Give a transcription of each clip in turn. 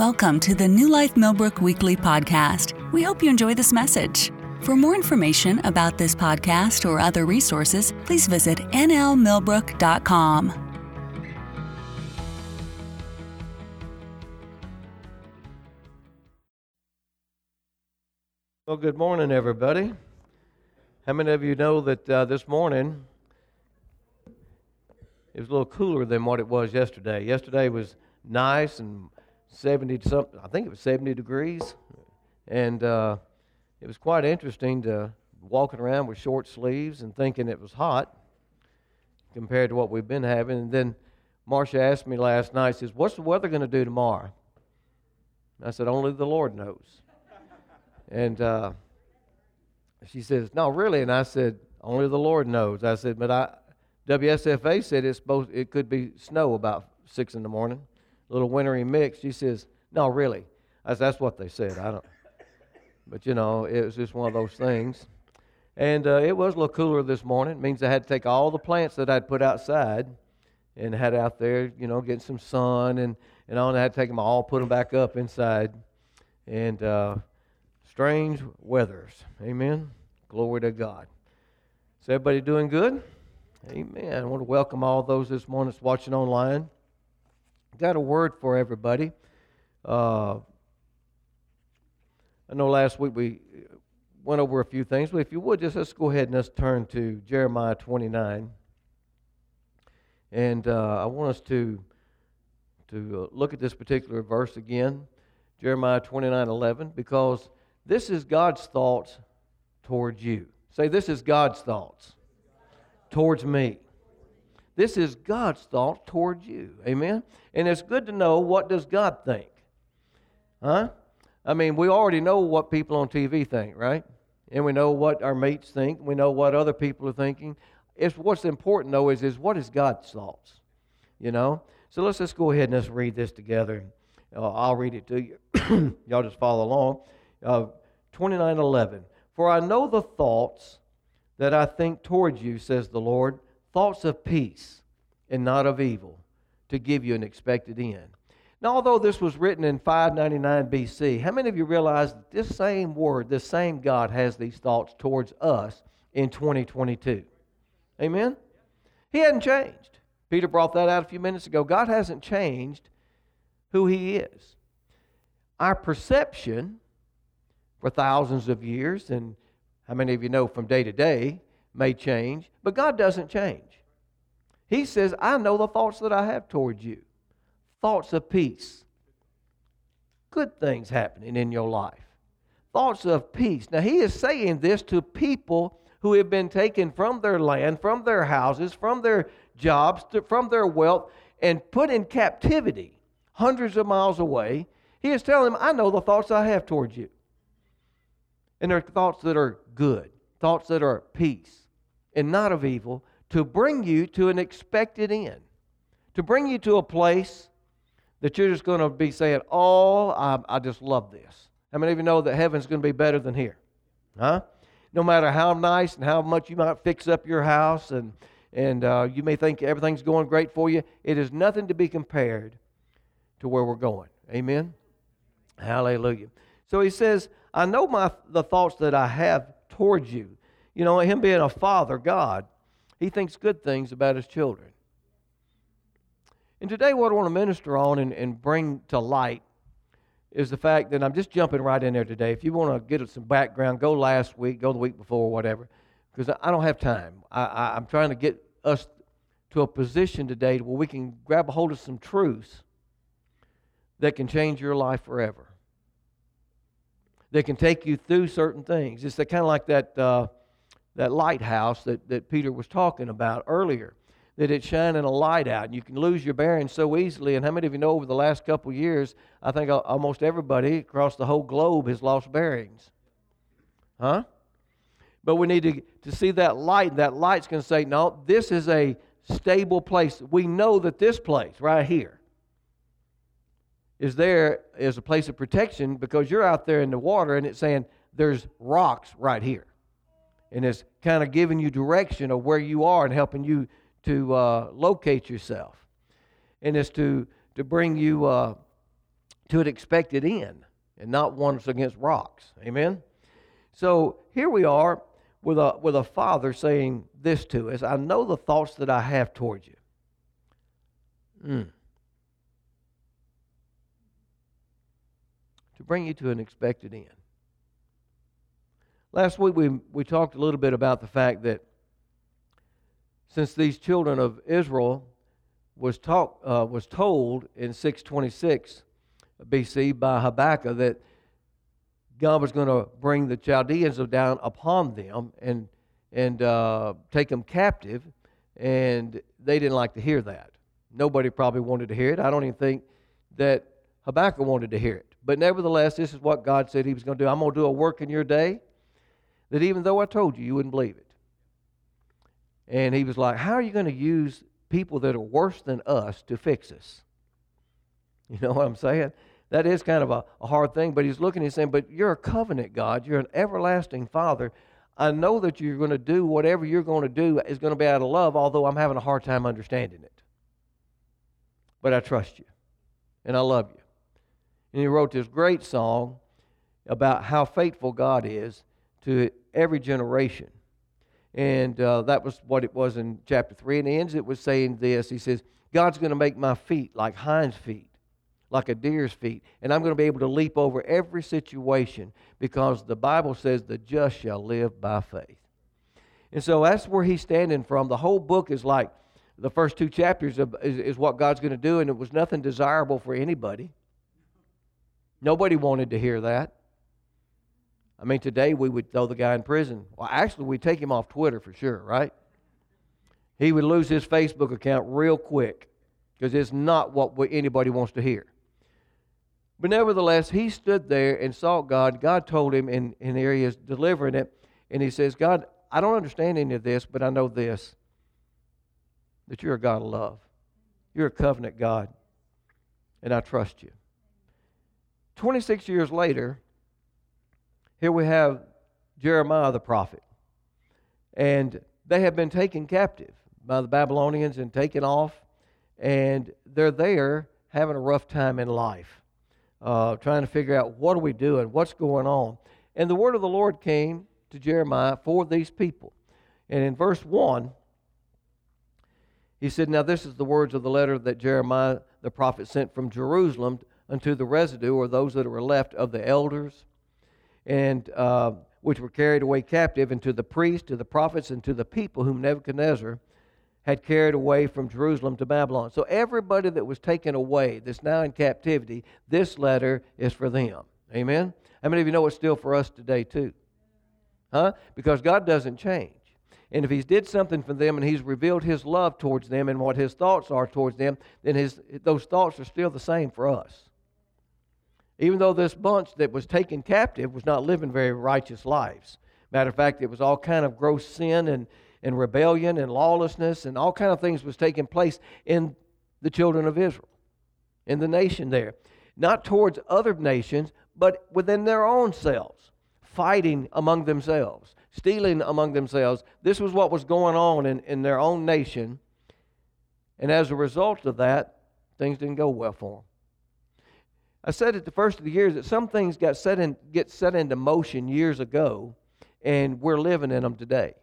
Welcome to the New Life Millbrook Weekly Podcast. We hope you enjoy this message. For more information about this podcast or other resources, please visit nlmillbrook.com. Well, good morning, everybody. How many of you know that uh, this morning it was a little cooler than what it was yesterday? Yesterday was nice and 70 something, I think it was 70 degrees. And uh, it was quite interesting to walking around with short sleeves and thinking it was hot compared to what we've been having. And then Marcia asked me last night, says, What's the weather going to do tomorrow? I said, Only the Lord knows. And uh, she says, No, really? And I said, Only the Lord knows. I said, But I, WSFA said it's supposed, it could be snow about 6 in the morning, little wintry mix. She says, No, really? I said, That's what they said. I don't. But, you know, it was just one of those things. And uh, it was a little cooler this morning. It means I had to take all the plants that I'd put outside and had out there, you know, getting some sun and, and all. And I had to take them all, put them back up inside. And, uh, strange weathers. Amen. Glory to God. Is everybody doing good? Amen. I want to welcome all those this morning that's watching online. Got a word for everybody. Uh, I know last week we went over a few things, but if you would, just let's go ahead and let's turn to Jeremiah 29. And uh, I want us to to uh, look at this particular verse again, Jeremiah 29 11, because this is God's thoughts towards you. Say, this is God's thoughts towards me. This is God's thought towards you. Amen? And it's good to know what does God think. Huh? I mean, we already know what people on TV think, right? And we know what our mates think. We know what other people are thinking. It's what's important though is, is what is God's thoughts? You know? So let's just go ahead and let's read this together. Uh, I'll read it to you. Y'all just follow along. Uh, 29:11. For I know the thoughts that I think towards you, says the Lord, thoughts of peace and not of evil, to give you an expected end. Now, although this was written in 599 BC, how many of you realize that this same word, this same God, has these thoughts towards us in 2022? Amen? He hadn't changed. Peter brought that out a few minutes ago. God hasn't changed who He is. Our perception for thousands of years, and how many of you know from day to day may change, but God doesn't change. He says, I know the thoughts that I have towards you thoughts of peace, good things happening in your life, thoughts of peace. Now, He is saying this to people who have been taken from their land, from their houses, from their jobs, to, from their wealth, and put in captivity hundreds of miles away. He is telling them, I know the thoughts I have towards you. And they're thoughts that are good, thoughts that are peace, and not of evil, to bring you to an expected end, to bring you to a place that you're just going to be saying, Oh, I, I just love this. How many of you know that heaven's going to be better than here? Huh? No matter how nice and how much you might fix up your house and, and uh, you may think everything's going great for you, it is nothing to be compared to where we're going. Amen? Hallelujah. So he says, I know my, the thoughts that I have towards you. You know, him being a father, God, he thinks good things about his children. And today, what I want to minister on and, and bring to light is the fact that I'm just jumping right in there today. If you want to get some background, go last week, go the week before, whatever, because I don't have time. I, I, I'm trying to get us to a position today where we can grab a hold of some truths that can change your life forever that can take you through certain things. It's kind of like that, uh, that lighthouse that, that Peter was talking about earlier, that it's shining a light out, and you can lose your bearings so easily. And how many of you know over the last couple years, I think almost everybody across the whole globe has lost bearings? Huh? But we need to, to see that light. That light's going to say, no, this is a stable place. We know that this place right here is there as a place of protection because you're out there in the water and it's saying there's rocks right here. And it's kind of giving you direction of where you are and helping you to uh, locate yourself. And it's to, to bring you uh, to an expected end and not one against rocks. Amen? So here we are with a, with a father saying this to us I know the thoughts that I have towards you. Mm. Bring you to an expected end. Last week we, we talked a little bit about the fact that since these children of Israel was, talk, uh, was told in 626 BC by Habakkuk that God was going to bring the Chaldeans down upon them and, and uh, take them captive, and they didn't like to hear that. Nobody probably wanted to hear it. I don't even think that Habakkuk wanted to hear it. But nevertheless, this is what God said He was going to do. I'm going to do a work in your day that even though I told you, you wouldn't believe it. And he was like, How are you going to use people that are worse than us to fix us? You know what I'm saying? That is kind of a, a hard thing, but he's looking and he's saying, But you're a covenant God. You're an everlasting Father. I know that you're going to do whatever you're going to do is going to be out of love, although I'm having a hard time understanding it. But I trust you, and I love you. And he wrote this great song about how faithful God is to every generation. And uh, that was what it was in chapter 3. And ends it with saying this He says, God's going to make my feet like hinds' feet like a deer's feet. And I'm going to be able to leap over every situation because the Bible says the just shall live by faith. And so that's where he's standing from. The whole book is like the first two chapters of, is, is what God's going to do, and it was nothing desirable for anybody. Nobody wanted to hear that. I mean, today we would throw the guy in prison. Well, actually, we'd take him off Twitter for sure, right? He would lose his Facebook account real quick because it's not what anybody wants to hear. But nevertheless, he stood there and sought God. God told him, and, and here he is delivering it. And he says, God, I don't understand any of this, but I know this that you're a God of love. You're a covenant God, and I trust you. 26 years later, here we have Jeremiah the prophet. And they have been taken captive by the Babylonians and taken off, and they're there having a rough time in life uh, trying to figure out what are we doing, what's going on. And the word of the Lord came to Jeremiah for these people. And in verse 1, he said, Now this is the words of the letter that Jeremiah the prophet sent from Jerusalem unto the residue, or those that were left of the elders, and uh, which were carried away captive, and to the priests, to the prophets, and to the people whom Nebuchadnezzar had carried away from Jerusalem to Babylon. So everybody that was taken away, that's now in captivity, this letter is for them. Amen? How many of you know it's still for us today, too? Huh? Because God doesn't change. And if He's did something for them and He's revealed His love towards them and what His thoughts are towards them, then his, those thoughts are still the same for us. Even though this bunch that was taken captive was not living very righteous lives. Matter of fact, it was all kind of gross sin and, and rebellion and lawlessness and all kind of things was taking place in the children of Israel, in the nation there. Not towards other nations, but within their own selves, fighting among themselves, stealing among themselves. This was what was going on in, in their own nation. And as a result of that, things didn't go well for them. I said at the first of the years that some things got set in, get set into motion years ago, and we're living in them today.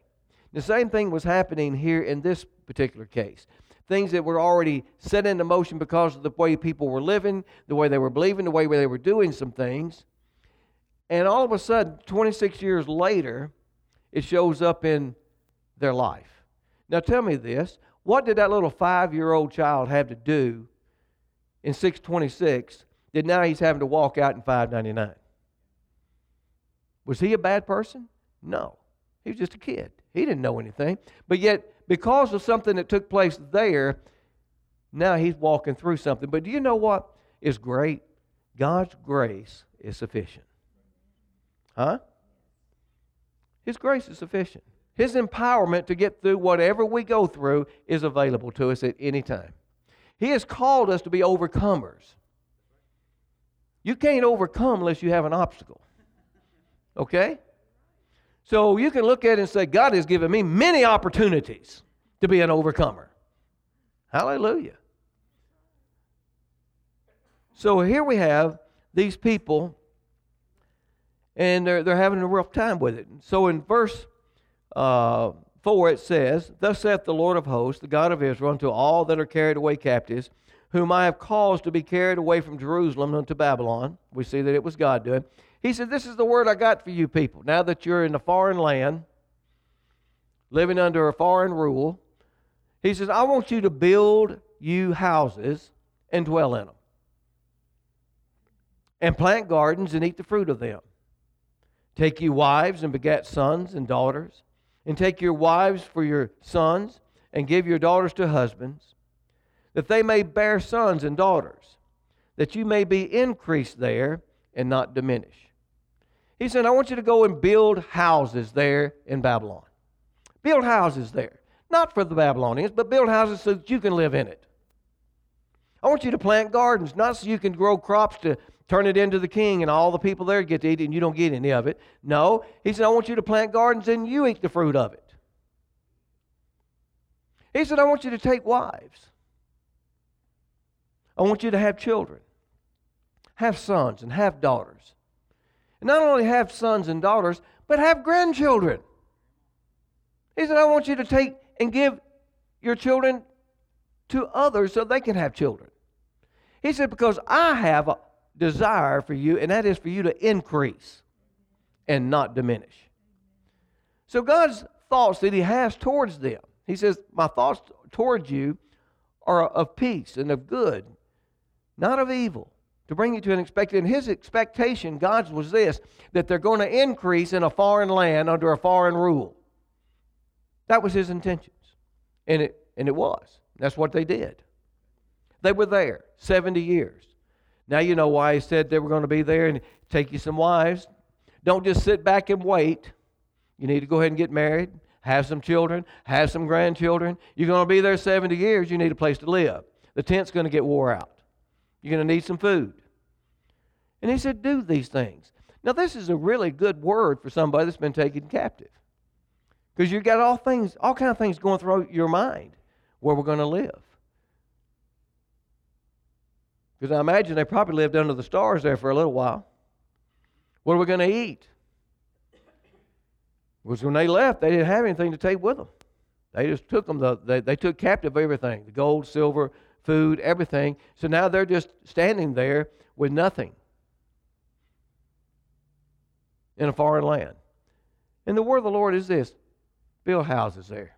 The same thing was happening here in this particular case. Things that were already set into motion because of the way people were living, the way they were believing, the way they were doing some things. And all of a sudden, 26 years later, it shows up in their life. Now, tell me this what did that little five year old child have to do in 626 that now he's having to walk out in 599? Was he a bad person? No. He was just a kid. He didn't know anything. But yet, because of something that took place there, now he's walking through something. But do you know what is great? God's grace is sufficient. Huh? His grace is sufficient. His empowerment to get through whatever we go through is available to us at any time. He has called us to be overcomers. You can't overcome unless you have an obstacle. Okay? So you can look at it and say, God has given me many opportunities to be an overcomer. Hallelujah. So here we have these people, and they're, they're having a rough time with it. So in verse uh, 4, it says, Thus saith the Lord of hosts, the God of Israel, unto all that are carried away captives, whom I have caused to be carried away from Jerusalem unto Babylon. We see that it was God doing. He said, This is the word I got for you people. Now that you're in a foreign land, living under a foreign rule, he says, I want you to build you houses and dwell in them and plant gardens and eat the fruit of them. Take you wives and begat sons and daughters, and take your wives for your sons, and give your daughters to husbands, that they may bear sons and daughters, that you may be increased there and not diminish. He said, I want you to go and build houses there in Babylon. Build houses there. Not for the Babylonians, but build houses so that you can live in it. I want you to plant gardens, not so you can grow crops to turn it into the king and all the people there get to eat it and you don't get any of it. No, he said, I want you to plant gardens and you eat the fruit of it. He said, I want you to take wives. I want you to have children, have sons, and have daughters. And not only have sons and daughters, but have grandchildren. He said, I want you to take and give your children to others so they can have children. He said, Because I have a desire for you, and that is for you to increase and not diminish. So, God's thoughts that He has towards them, He says, My thoughts towards you are of peace and of good, not of evil, to bring you to an expected. And His expectation, God's, was this that they're going to increase in a foreign land under a foreign rule. That was His intentions. And it, and it was. That's what they did. They were there 70 years. Now you know why he said they were going to be there and take you some wives. Don't just sit back and wait. You need to go ahead and get married, have some children, have some grandchildren. You're going to be there 70 years. You need a place to live. The tent's going to get wore out. You're going to need some food. And he said, Do these things. Now, this is a really good word for somebody that's been taken captive. Because you've got all things, all kind of things going through your mind where we're going to live. Because I imagine they probably lived under the stars there for a little while. What are we going to eat? Because when they left, they didn't have anything to take with them. They just took them, the, they, they took captive everything the gold, silver, food, everything. So now they're just standing there with nothing in a foreign land. And the word of the Lord is this build houses there,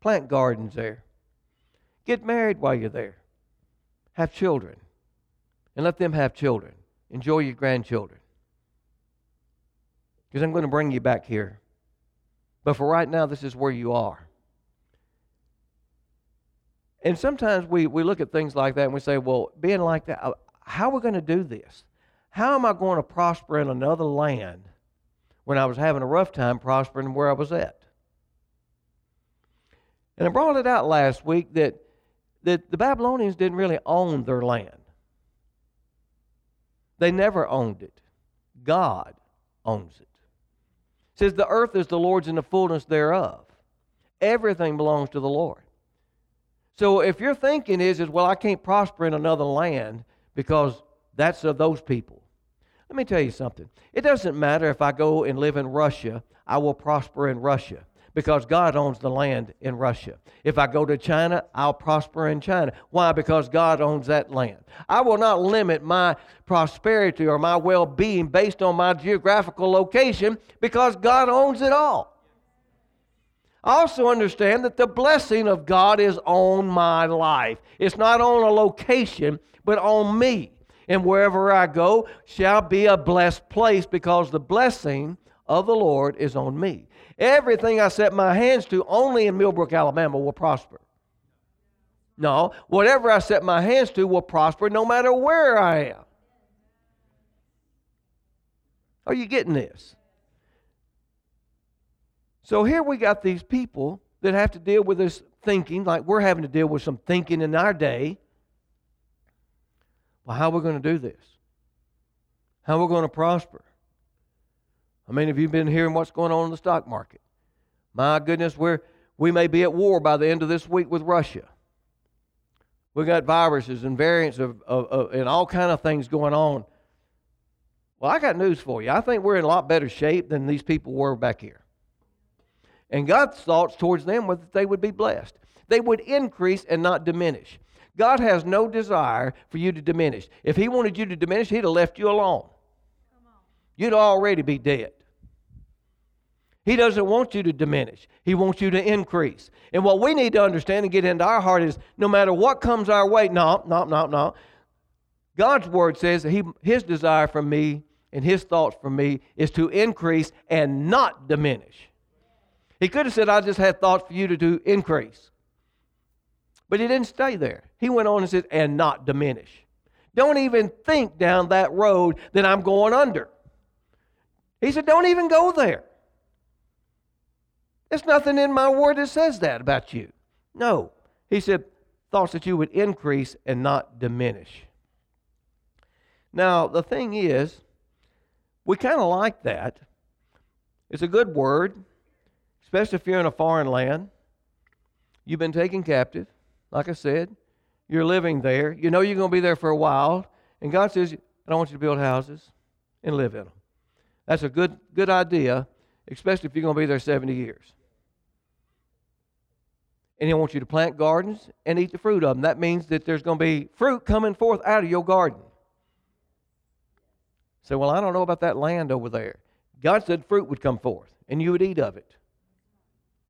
plant gardens there, get married while you're there have children and let them have children. Enjoy your grandchildren. Because I'm going to bring you back here. But for right now, this is where you are. And sometimes we, we look at things like that and we say, well, being like that, uh, how are we going to do this? How am I going to prosper in another land when I was having a rough time prospering where I was at? And I brought it out last week that that the Babylonians didn't really own their land. They never owned it. God owns it. it. says the earth is the Lord's and the fullness thereof. Everything belongs to the Lord. So if your thinking is, is well, I can't prosper in another land because that's of those people. Let me tell you something. It doesn't matter if I go and live in Russia, I will prosper in Russia because God owns the land in Russia. If I go to China, I'll prosper in China. Why? Because God owns that land. I will not limit my prosperity or my well being based on my geographical location because God owns it all. Also understand that the blessing of God is on my life. It's not on a location, but on me. And wherever I go shall be a blessed place because the blessing of the Lord is on me. Everything I set my hands to only in Millbrook, Alabama will prosper. No, whatever I set my hands to will prosper no matter where I am. Are you getting this? So here we got these people that have to deal with this thinking, like we're having to deal with some thinking in our day. Well, how are we going to do this? How are we going to prosper? I mean, have you been hearing what's going on in the stock market? My goodness, we're, we may be at war by the end of this week with Russia. We've got viruses and variants of, of, of and all kind of things going on. Well, I got news for you. I think we're in a lot better shape than these people were back here. And God's thoughts towards them were that they would be blessed. They would increase and not diminish. God has no desire for you to diminish. If He wanted you to diminish, He'd have left you alone. You'd already be dead. He doesn't want you to diminish. He wants you to increase. And what we need to understand and get into our heart is no matter what comes our way, no, no, no, no. God's word says that he, his desire for me and his thoughts for me is to increase and not diminish. He could have said, I just had thoughts for you to do increase. But he didn't stay there. He went on and said, and not diminish. Don't even think down that road that I'm going under. He said, don't even go there. There's nothing in my word that says that about you. No. He said, thoughts that you would increase and not diminish. Now, the thing is, we kind of like that. It's a good word, especially if you're in a foreign land. You've been taken captive, like I said. You're living there. You know you're going to be there for a while. And God says, I don't want you to build houses and live in them. That's a good, good idea, especially if you're going to be there 70 years and he wants you to plant gardens and eat the fruit of them. That means that there's going to be fruit coming forth out of your garden. Say, well, I don't know about that land over there. God said fruit would come forth, and you would eat of it.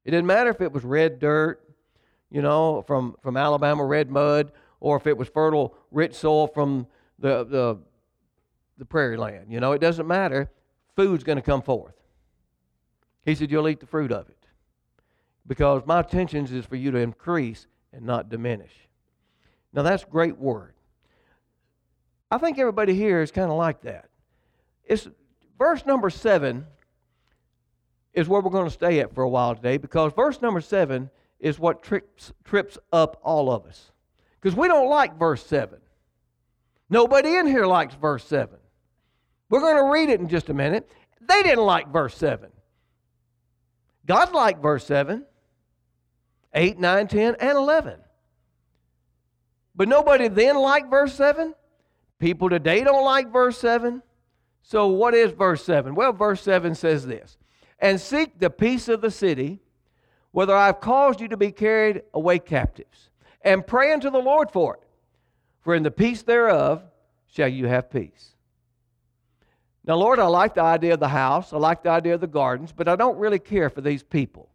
It didn't matter if it was red dirt, you know, from, from Alabama, red mud, or if it was fertile, rich soil from the, the, the prairie land. You know, it doesn't matter. Food's going to come forth. He said, You'll eat the fruit of it because my intentions is for you to increase and not diminish. Now that's great word. I think everybody here is kind of like that. It's verse number seven is where we're going to stay at for a while today because verse number seven is what trips trips up all of us. Because we don't like verse seven. Nobody in here likes verse seven. We're going to read it in just a minute. They didn't like verse 7. God liked verse 7. 8, 9, 10, and 11. But nobody then liked verse 7. People today don't like verse 7. So, what is verse 7? Well, verse 7 says this And seek the peace of the city, whether I've caused you to be carried away captives, and pray unto the Lord for it. For in the peace thereof shall you have peace. Now, Lord, I like the idea of the house, I like the idea of the gardens, but I don't really care for these people.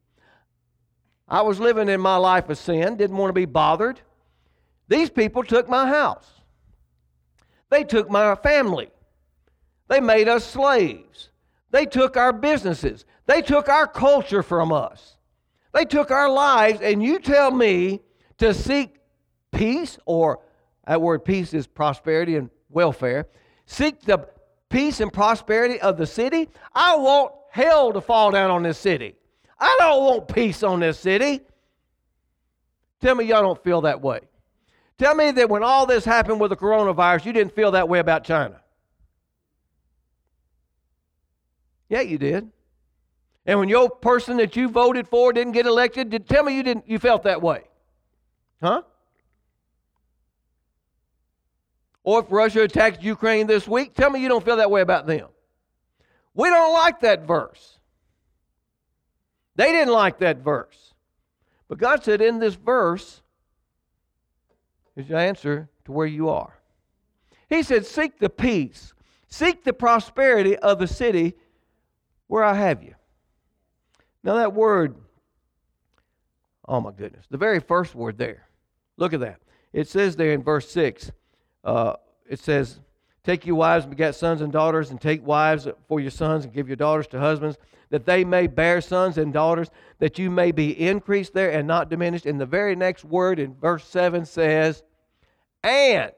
I was living in my life of sin, didn't want to be bothered. These people took my house. They took my family. They made us slaves. They took our businesses. They took our culture from us. They took our lives, and you tell me to seek peace, or that word peace is prosperity and welfare. Seek the peace and prosperity of the city. I want hell to fall down on this city. I don't want peace on this city. Tell me y'all don't feel that way. Tell me that when all this happened with the coronavirus, you didn't feel that way about China. Yeah, you did. And when your person that you voted for didn't get elected, did, tell me you didn't you felt that way. Huh? Or if Russia attacked Ukraine this week, tell me you don't feel that way about them. We don't like that verse. They didn't like that verse. But God said, in this verse is your answer to where you are. He said, Seek the peace, seek the prosperity of the city where I have you. Now, that word, oh my goodness, the very first word there, look at that. It says there in verse 6, uh, it says, Take your wives and beget sons and daughters, and take wives for your sons, and give your daughters to husbands, that they may bear sons and daughters, that you may be increased there and not diminished. And the very next word in verse 7 says, and.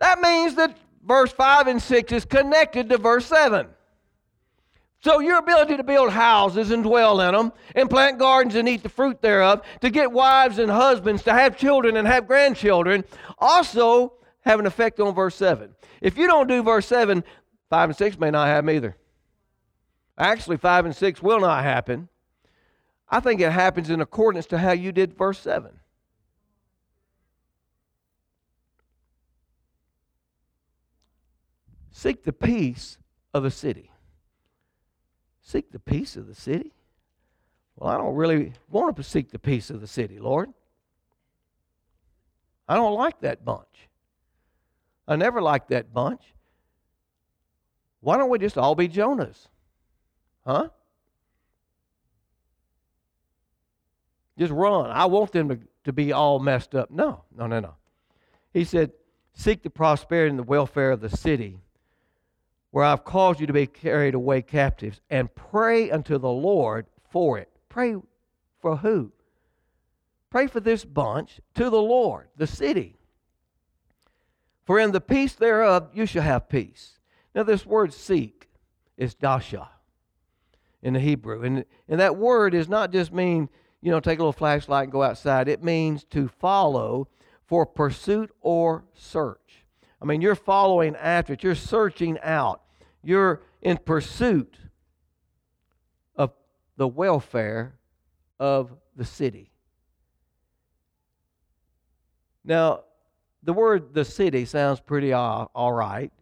That means that verse 5 and 6 is connected to verse 7. So, your ability to build houses and dwell in them, and plant gardens and eat the fruit thereof, to get wives and husbands, to have children and have grandchildren, also have an effect on verse 7. If you don't do verse 7, 5 and 6 may not happen either. Actually, 5 and 6 will not happen. I think it happens in accordance to how you did verse 7. Seek the peace of the city. Seek the peace of the city? Well, I don't really want to seek the peace of the city, Lord. I don't like that bunch. I never liked that bunch. Why don't we just all be Jonahs? Huh? Just run. I want them to, to be all messed up. No, no, no, no. He said, Seek the prosperity and the welfare of the city where I've caused you to be carried away captives, and pray unto the Lord for it. Pray for who? Pray for this bunch to the Lord, the city. For in the peace thereof you shall have peace. Now, this word seek is darash in the Hebrew. And, and that word does not just mean, you know, take a little flashlight and go outside. It means to follow for pursuit or search. I mean, you're following after it, you're searching out, you're in pursuit of the welfare of the city. Now, the word the city sounds pretty all, all right,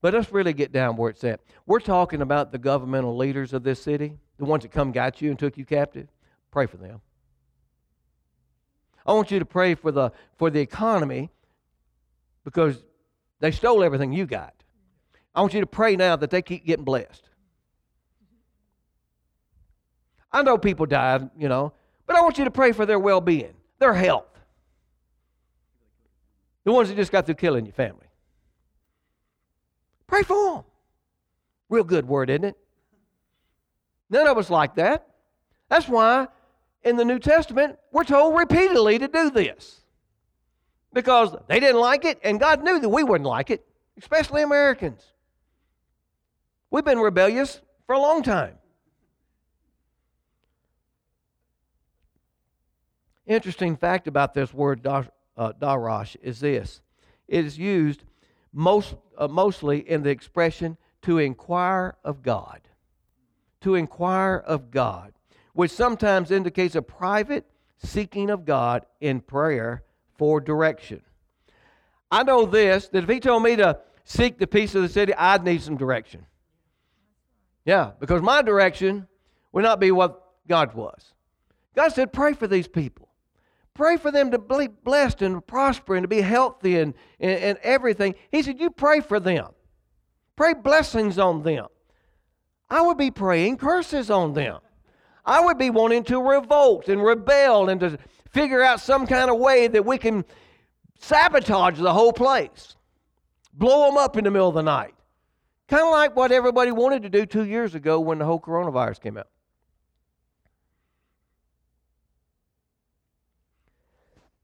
but let's really get down where it's at. We're talking about the governmental leaders of this city, the ones that come got you and took you captive. Pray for them. I want you to pray for the for the economy because they stole everything you got. I want you to pray now that they keep getting blessed. I know people died, you know, but I want you to pray for their well being, their health. The ones that just got through killing your family. Pray for them. Real good word, isn't it? None of us like that. That's why in the New Testament we're told repeatedly to do this because they didn't like it, and God knew that we wouldn't like it, especially Americans. We've been rebellious for a long time. Interesting fact about this word uh, darash is this it is used most, uh, mostly in the expression to inquire of God. To inquire of God, which sometimes indicates a private seeking of God in prayer for direction. I know this that if he told me to seek the peace of the city, I'd need some direction. Yeah, because my direction would not be what God was. God said, pray for these people. Pray for them to be blessed and prosper and to be healthy and, and, and everything. He said, You pray for them. Pray blessings on them. I would be praying curses on them. I would be wanting to revolt and rebel and to figure out some kind of way that we can sabotage the whole place, blow them up in the middle of the night. Kind of like what everybody wanted to do two years ago when the whole coronavirus came out.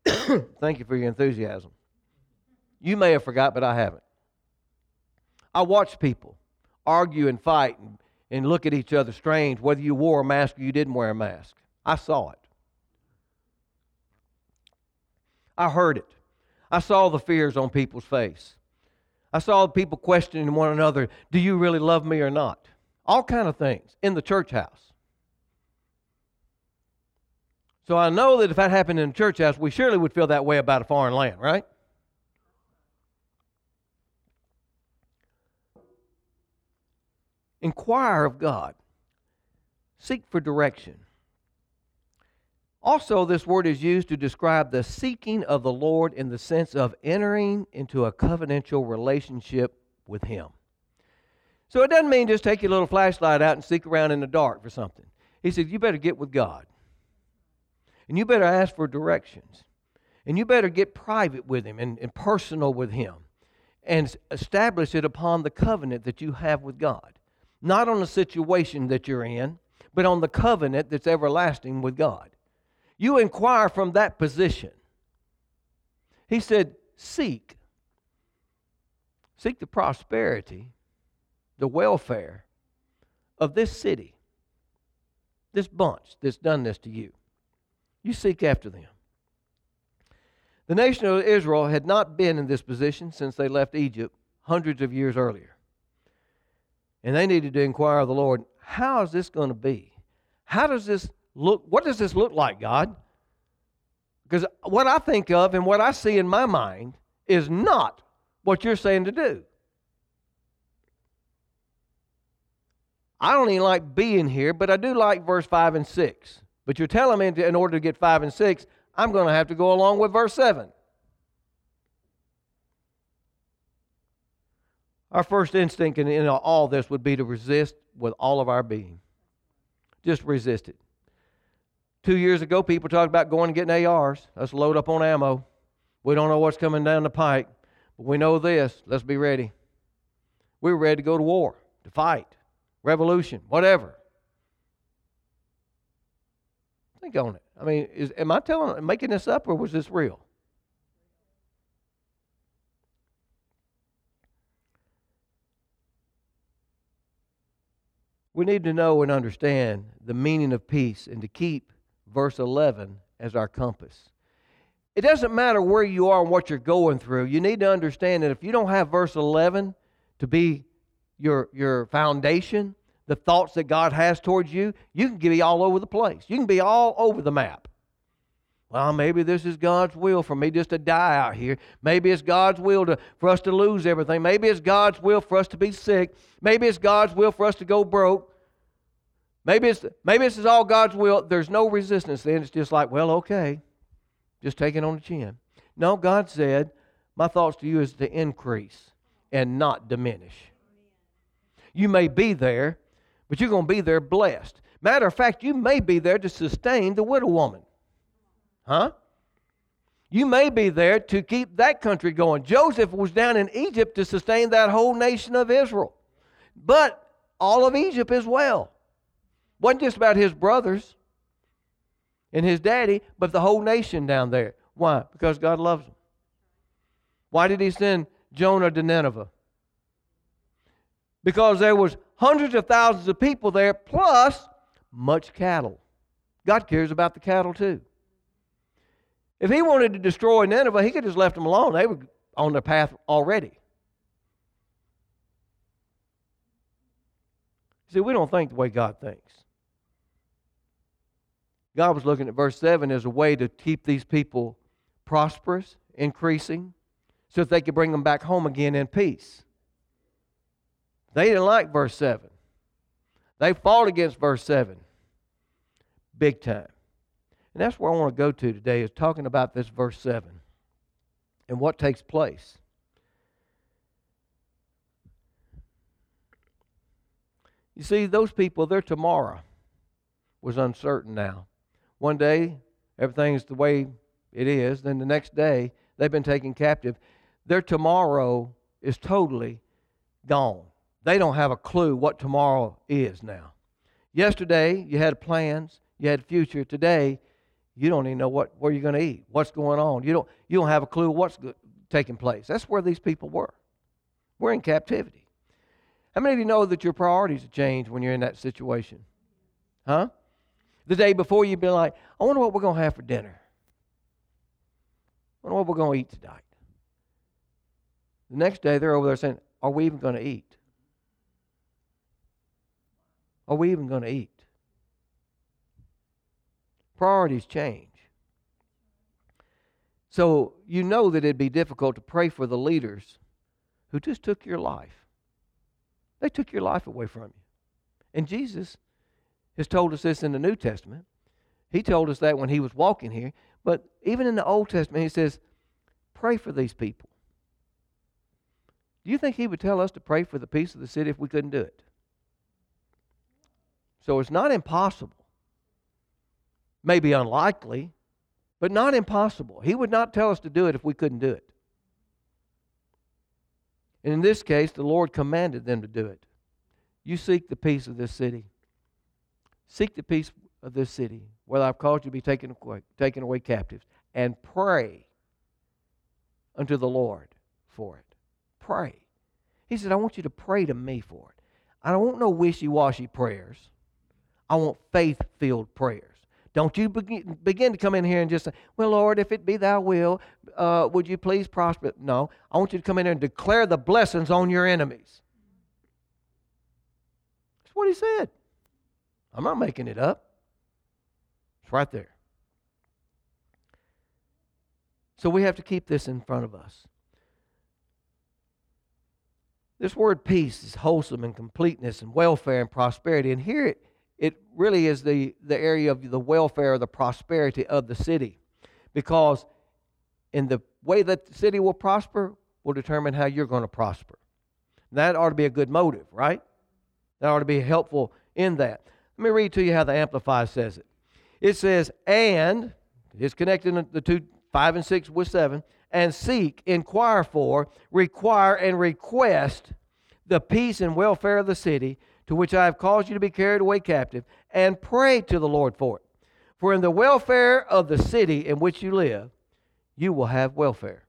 Thank you for your enthusiasm. You may have forgot, but I haven't. I watch people argue and fight and, and look at each other strange, whether you wore a mask or you didn't wear a mask. I saw it. I heard it. I saw the fears on people's face. I saw people questioning one another, do you really love me or not? All kind of things in the church house. So I know that if that happened in a church house, we surely would feel that way about a foreign land, right? Inquire of God. Seek for direction. Also, this word is used to describe the seeking of the Lord in the sense of entering into a covenantal relationship with Him. So it doesn't mean just take your little flashlight out and seek around in the dark for something. He said, You better get with God. And you better ask for directions. And you better get private with Him and, and personal with Him and establish it upon the covenant that you have with God. Not on the situation that you're in, but on the covenant that's everlasting with God. You inquire from that position. He said, Seek. Seek the prosperity, the welfare of this city, this bunch that's done this to you. You seek after them. The nation of Israel had not been in this position since they left Egypt hundreds of years earlier. And they needed to inquire of the Lord, how is this going to be? How does this look, what does this look like, God? Because what I think of and what I see in my mind is not what you're saying to do. I don't even like being here, but I do like verse 5 and 6. But you're telling me in order to get 5 and 6, I'm going to have to go along with verse 7. Our first instinct in, in all this would be to resist with all of our being. Just resist it. Two years ago, people talked about going and getting ARs. Let's load up on ammo. We don't know what's coming down the pike, but we know this. Let's be ready. We're ready to go to war, to fight, revolution, whatever. Think on it. I mean, is, am I telling, making this up, or was this real? We need to know and understand the meaning of peace and to keep verse 11 as our compass. It doesn't matter where you are and what you're going through. You need to understand that if you don't have verse 11 to be your, your foundation, the thoughts that God has towards you, you can be all over the place. You can be all over the map. Well, maybe this is God's will for me just to die out here. Maybe it's God's will to, for us to lose everything. Maybe it's God's will for us to be sick. Maybe it's God's will for us to go broke. Maybe it's maybe this is all God's will. There's no resistance. Then it's just like, well, okay, just take it on the chin. No, God said, my thoughts to you is to increase and not diminish. You may be there, but you're going to be there blessed. Matter of fact, you may be there to sustain the widow woman. Huh? You may be there to keep that country going. Joseph was down in Egypt to sustain that whole nation of Israel, but all of Egypt as well. Wasn't just about his brothers and his daddy, but the whole nation down there. Why? Because God loves them. Why did he send Jonah to Nineveh? Because there was hundreds of thousands of people there, plus much cattle. God cares about the cattle too. If he wanted to destroy Nineveh, he could have just left them alone. They were on their path already. See, we don't think the way God thinks. God was looking at verse 7 as a way to keep these people prosperous, increasing, so that they could bring them back home again in peace. They didn't like verse 7. They fought against verse 7 big time. And that's where I want to go to today is talking about this verse 7 and what takes place. You see, those people, their tomorrow was uncertain now. One day, everything's the way it is. Then the next day, they've been taken captive. Their tomorrow is totally gone. They don't have a clue what tomorrow is now. Yesterday, you had plans, you had future. Today, you don't even know what where you're going to eat, what's going on. You don't you don't have a clue what's taking place. That's where these people were. We're in captivity. How many of you know that your priorities change when you're in that situation? Huh? The day before, you'd be like, I wonder what we're going to have for dinner. I wonder what we're going to eat tonight. The next day, they're over there saying, Are we even going to eat? Are we even going to eat? Priorities change. So you know that it'd be difficult to pray for the leaders who just took your life. They took your life away from you. And Jesus has told us this in the New Testament. He told us that when he was walking here. But even in the Old Testament, he says, pray for these people. Do you think he would tell us to pray for the peace of the city if we couldn't do it? So it's not impossible maybe unlikely, but not impossible. He would not tell us to do it if we couldn't do it. And in this case, the Lord commanded them to do it. You seek the peace of this city. Seek the peace of this city, where I've called you to be taken away, taken away captives, and pray unto the Lord for it. Pray. He said, I want you to pray to me for it. I don't want no wishy washy prayers. I want faith filled prayers. Don't you begin, begin to come in here and just say, Well, Lord, if it be thy will, uh, would you please prosper? No. I want you to come in here and declare the blessings on your enemies. That's what he said. I'm not making it up. It's right there. So we have to keep this in front of us. This word peace is wholesome and completeness and welfare and prosperity. And here it, it really is the, the area of the welfare the prosperity of the city. Because in the way that the city will prosper will determine how you're going to prosper. That ought to be a good motive, right? That ought to be helpful in that. Let me read to you how the Amplified says it. It says, and, it's connecting the two, five and six with seven, and seek, inquire for, require, and request the peace and welfare of the city to which I have caused you to be carried away captive, and pray to the Lord for it. For in the welfare of the city in which you live, you will have welfare.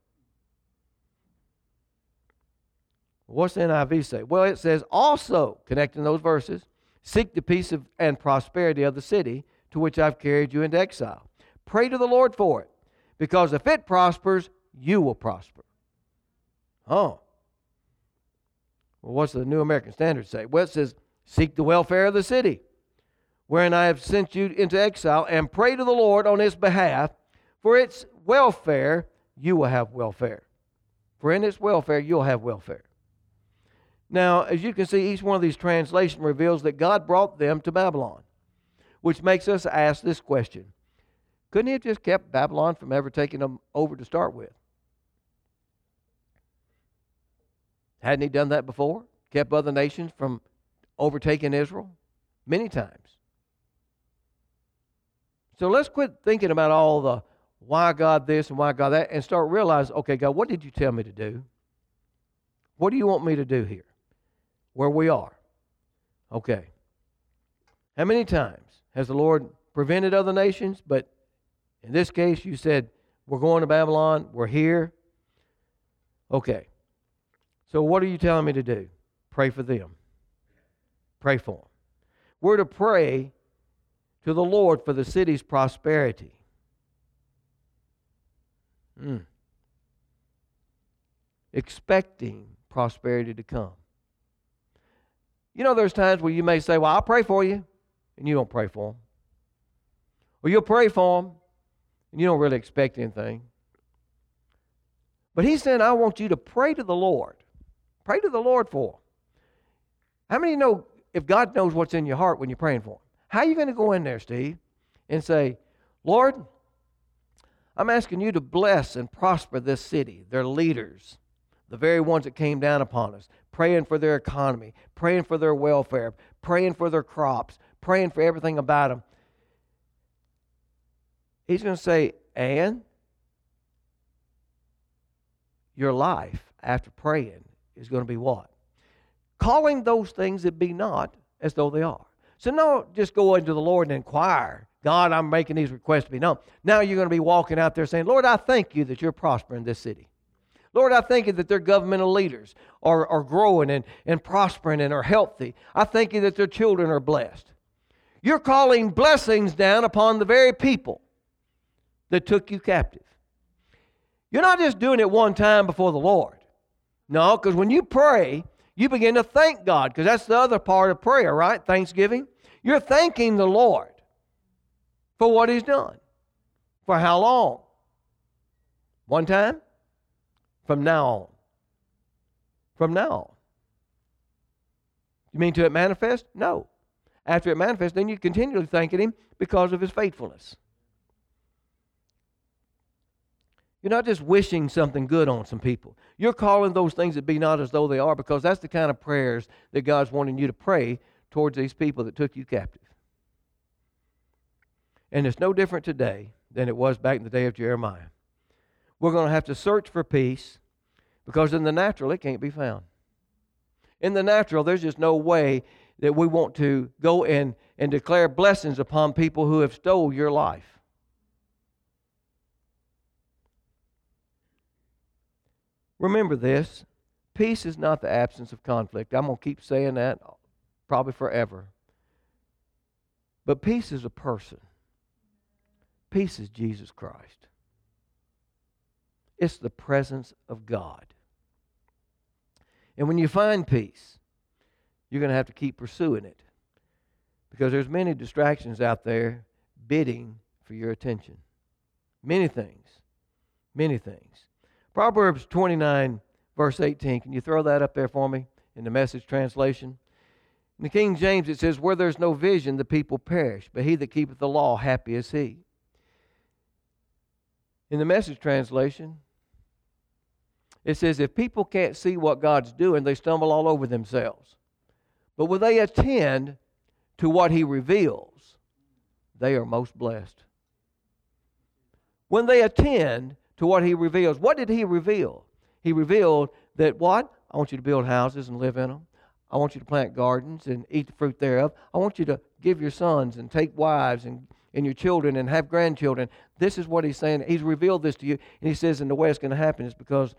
What's the NIV say? Well, it says also, connecting those verses, seek the peace of, and prosperity of the city to which I've carried you into exile. Pray to the Lord for it, because if it prospers, you will prosper. Oh. Well, what's the New American Standard say? Well, it says, seek the welfare of the city, wherein I have sent you into exile, and pray to the Lord on its behalf. For its welfare, you will have welfare. For in its welfare, you'll have welfare. Now, as you can see, each one of these translations reveals that God brought them to Babylon, which makes us ask this question Couldn't He have just kept Babylon from ever taking them over to start with? Hadn't He done that before? Kept other nations from overtaking Israel? Many times. So let's quit thinking about all the why God this and why God that and start realizing, okay, God, what did you tell me to do? What do you want me to do here? Where we are. Okay. How many times has the Lord prevented other nations? But in this case, you said, We're going to Babylon, we're here. Okay. So, what are you telling me to do? Pray for them. Pray for them. We're to pray to the Lord for the city's prosperity. Mm. Expecting prosperity to come. You know, there's times where you may say, Well, I'll pray for you, and you don't pray for them. Or you'll pray for them, and you don't really expect anything. But he's saying, I want you to pray to the Lord. Pray to the Lord for them. How many know if God knows what's in your heart when you're praying for them? How are you going to go in there, Steve, and say, Lord, I'm asking you to bless and prosper this city, their leaders, the very ones that came down upon us, praying for their economy, praying for their welfare, praying for their crops, praying for everything about them. He's going to say, and your life after praying is going to be what? Calling those things that be not as though they are. So, no, just go into the Lord and inquire. God, I'm making these requests to be known. Now you're going to be walking out there saying, Lord, I thank you that you're prospering this city. Lord, I thank you that their governmental leaders are, are growing and, and prospering and are healthy. I thank you that their children are blessed. You're calling blessings down upon the very people that took you captive. You're not just doing it one time before the Lord. No, because when you pray, you begin to thank God, because that's the other part of prayer, right? Thanksgiving. You're thanking the Lord for what He's done. For how long? One time? From now on. From now on. You mean to it manifest? No. After it manifests, then you continually thanking Him because of His faithfulness. You're not just wishing something good on some people. You're calling those things that be not as though they are because that's the kind of prayers that God's wanting you to pray towards these people that took you captive. And it's no different today than it was back in the day of Jeremiah. We're going to have to search for peace because in the natural, it can't be found. In the natural, there's just no way that we want to go in and declare blessings upon people who have stole your life. Remember this peace is not the absence of conflict. I'm going to keep saying that probably forever. But peace is a person, peace is Jesus Christ. It's the presence of God. And when you find peace, you're going to have to keep pursuing it because there's many distractions out there bidding for your attention. Many things. Many things. Proverbs 29 verse 18. Can you throw that up there for me? in the message translation. In the King James, it says, Where there's no vision, the people perish, but he that keepeth the law, happy is he. In the message translation, it says, If people can't see what God's doing, they stumble all over themselves. But when they attend to what he reveals, they are most blessed. When they attend to what he reveals, what did he reveal? He revealed that what? I want you to build houses and live in them. I want you to plant gardens and eat the fruit thereof. I want you to give your sons and take wives and, and your children and have grandchildren. This is what he's saying. He's revealed this to you. And he says, and the way it's going to happen is because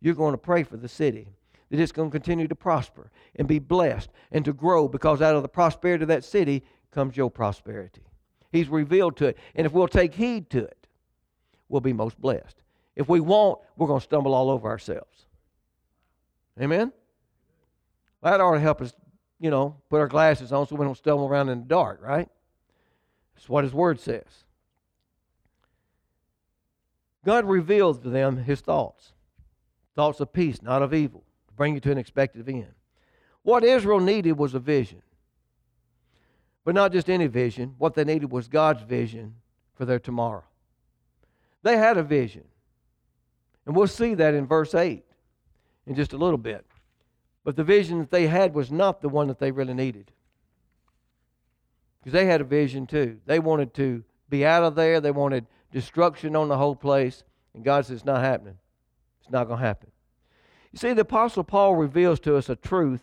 you're going to pray for the city. That it's going to continue to prosper and be blessed and to grow because out of the prosperity of that city comes your prosperity. He's revealed to it. And if we'll take heed to it, we'll be most blessed. If we won't, we're going to stumble all over ourselves. Amen? That ought to help us, you know, put our glasses on so we don't stumble around in the dark, right? That's what His Word says. God reveals to them His thoughts thoughts of peace, not of evil, to bring you to an expected end. What Israel needed was a vision. But not just any vision. What they needed was God's vision for their tomorrow. They had a vision. And we'll see that in verse 8 in just a little bit. But the vision that they had was not the one that they really needed. Because they had a vision too. They wanted to be out of there, they wanted destruction on the whole place. And God says, it's not happening. It's not going to happen. You see, the Apostle Paul reveals to us a truth,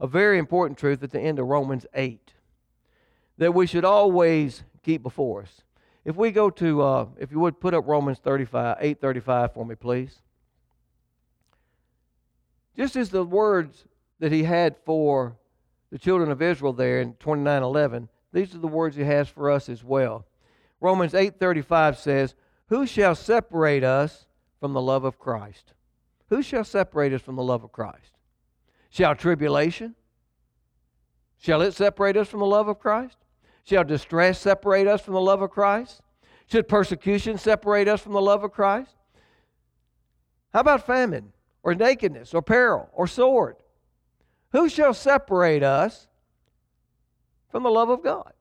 a very important truth at the end of Romans 8, that we should always keep before us. If we go to, uh, if you would put up Romans 35, 835 for me, please. Just as the words that he had for the children of Israel there in 29:11, these are the words he has for us as well. Romans 8:35 says, "Who shall separate us from the love of Christ? Who shall separate us from the love of Christ? Shall tribulation? Shall it separate us from the love of Christ? Shall distress separate us from the love of Christ? Should persecution separate us from the love of Christ? How about famine, or nakedness, or peril, or sword? Who shall separate us from the love of God?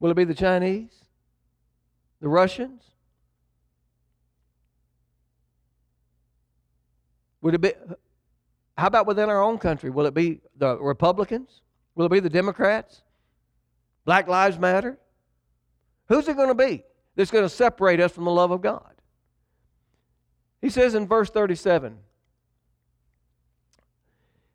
Will it be the Chinese? The Russians? Would it be how about within our own country? Will it be the Republicans? Will it be the Democrats? Black Lives Matter? Who's it going to be that's going to separate us from the love of God? He says in verse 37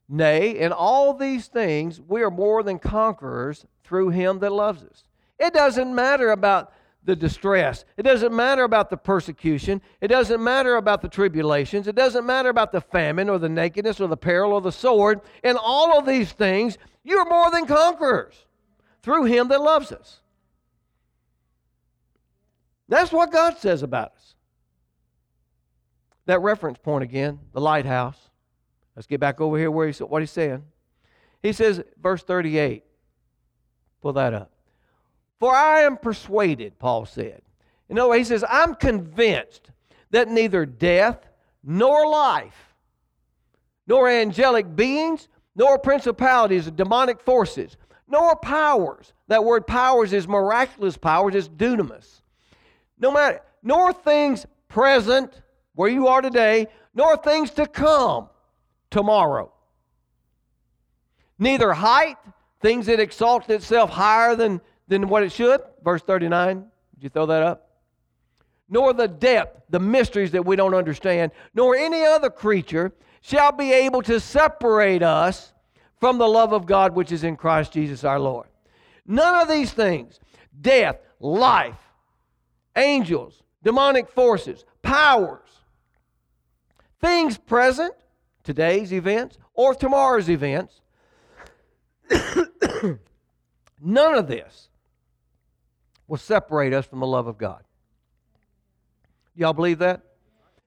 Nay, in all these things we are more than conquerors through him that loves us. It doesn't matter about the distress. It doesn't matter about the persecution. It doesn't matter about the tribulations. It doesn't matter about the famine or the nakedness or the peril or the sword. In all of these things, you're more than conquerors through him that loves us. That's what God says about us. That reference point again, the lighthouse. Let's get back over here where he's, what he's saying. He says, verse 38. Pull that up. For I am persuaded, Paul said. In other words, he says, I'm convinced that neither death nor life, nor angelic beings, nor principalities demonic forces, nor powers. That word powers is miraculous powers, it's dunamis. No matter, nor things present, where you are today, nor things to come tomorrow. Neither height, things that exalt itself higher than than what it should. Verse 39. Did you throw that up? Nor the depth, the mysteries that we don't understand, nor any other creature shall be able to separate us from the love of God which is in Christ Jesus our Lord. None of these things death, life, angels, demonic forces, powers, things present, today's events, or tomorrow's events, none of this will separate us from the love of God. Y'all believe that?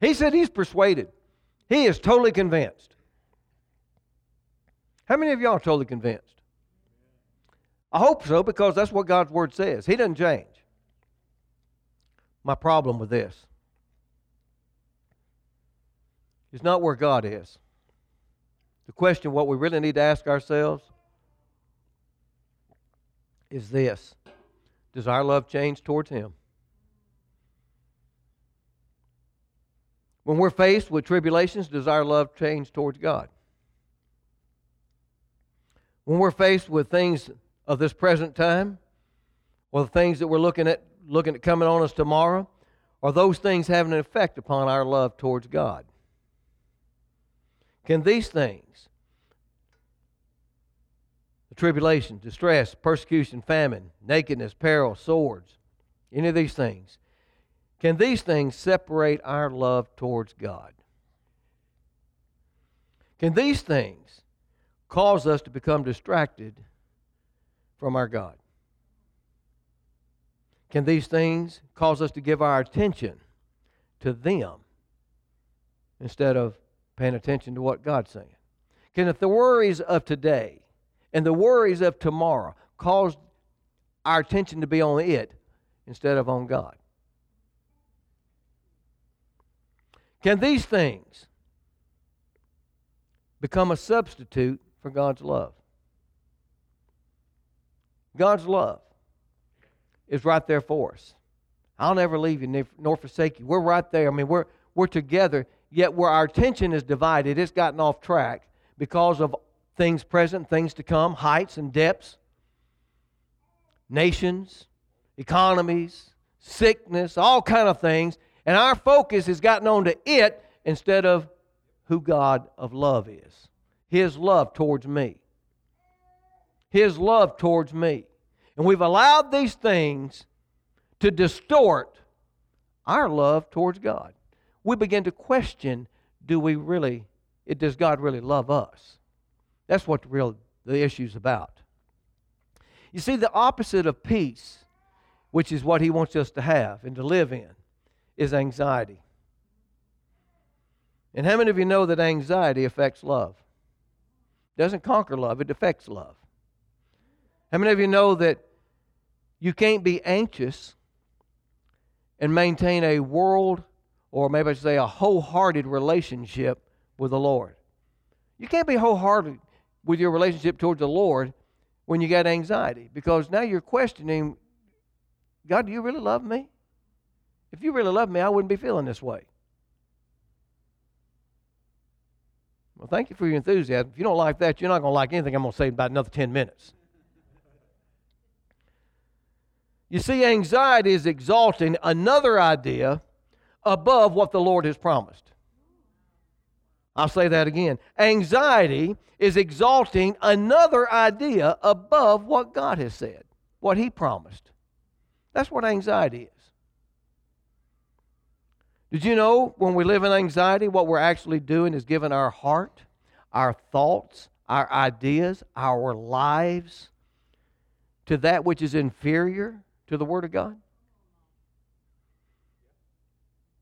He said he's persuaded. He is totally convinced. How many of y'all are totally convinced? I hope so because that's what God's Word says. He doesn't change. My problem with this is not where God is, The question, what we really need to ask ourselves, is this Does our love change towards Him? When we're faced with tribulations, does our love change towards God? When we're faced with things of this present time, or the things that we're looking at looking at coming on us tomorrow, are those things having an effect upon our love towards God? Can these things, tribulation, distress, persecution, famine, nakedness, peril, swords, any of these things, can these things separate our love towards God? Can these things cause us to become distracted from our God? Can these things cause us to give our attention to them instead of paying attention to what God's saying? Can the worries of today and the worries of tomorrow cause our attention to be on it instead of on God? Can these things become a substitute for God's love? God's love is right there for us. I'll never leave you nor forsake you. We're right there. I mean, we're, we're together, yet where our attention is divided, it's gotten off track because of things present, things to come, heights and depths, nations, economies, sickness, all kind of things. And our focus has gotten on to it instead of who God of love is. His love towards me. His love towards me. And we've allowed these things to distort our love towards God. We begin to question do we really, does God really love us? That's what the real the issue's about. You see, the opposite of peace, which is what He wants us to have and to live in, is anxiety. And how many of you know that anxiety affects love? It doesn't conquer love, it affects love. How many of you know that you can't be anxious and maintain a world, or maybe I should say a wholehearted relationship with the Lord? You can't be wholehearted with your relationship towards the Lord when you got anxiety because now you're questioning God, do you really love me? If you really love me, I wouldn't be feeling this way. Well, thank you for your enthusiasm. If you don't like that, you're not going to like anything I'm going to say in about another 10 minutes. You see, anxiety is exalting another idea above what the Lord has promised. I'll say that again. Anxiety is exalting another idea above what God has said, what He promised. That's what anxiety is. Did you know when we live in anxiety, what we're actually doing is giving our heart, our thoughts, our ideas, our lives to that which is inferior to the Word of God?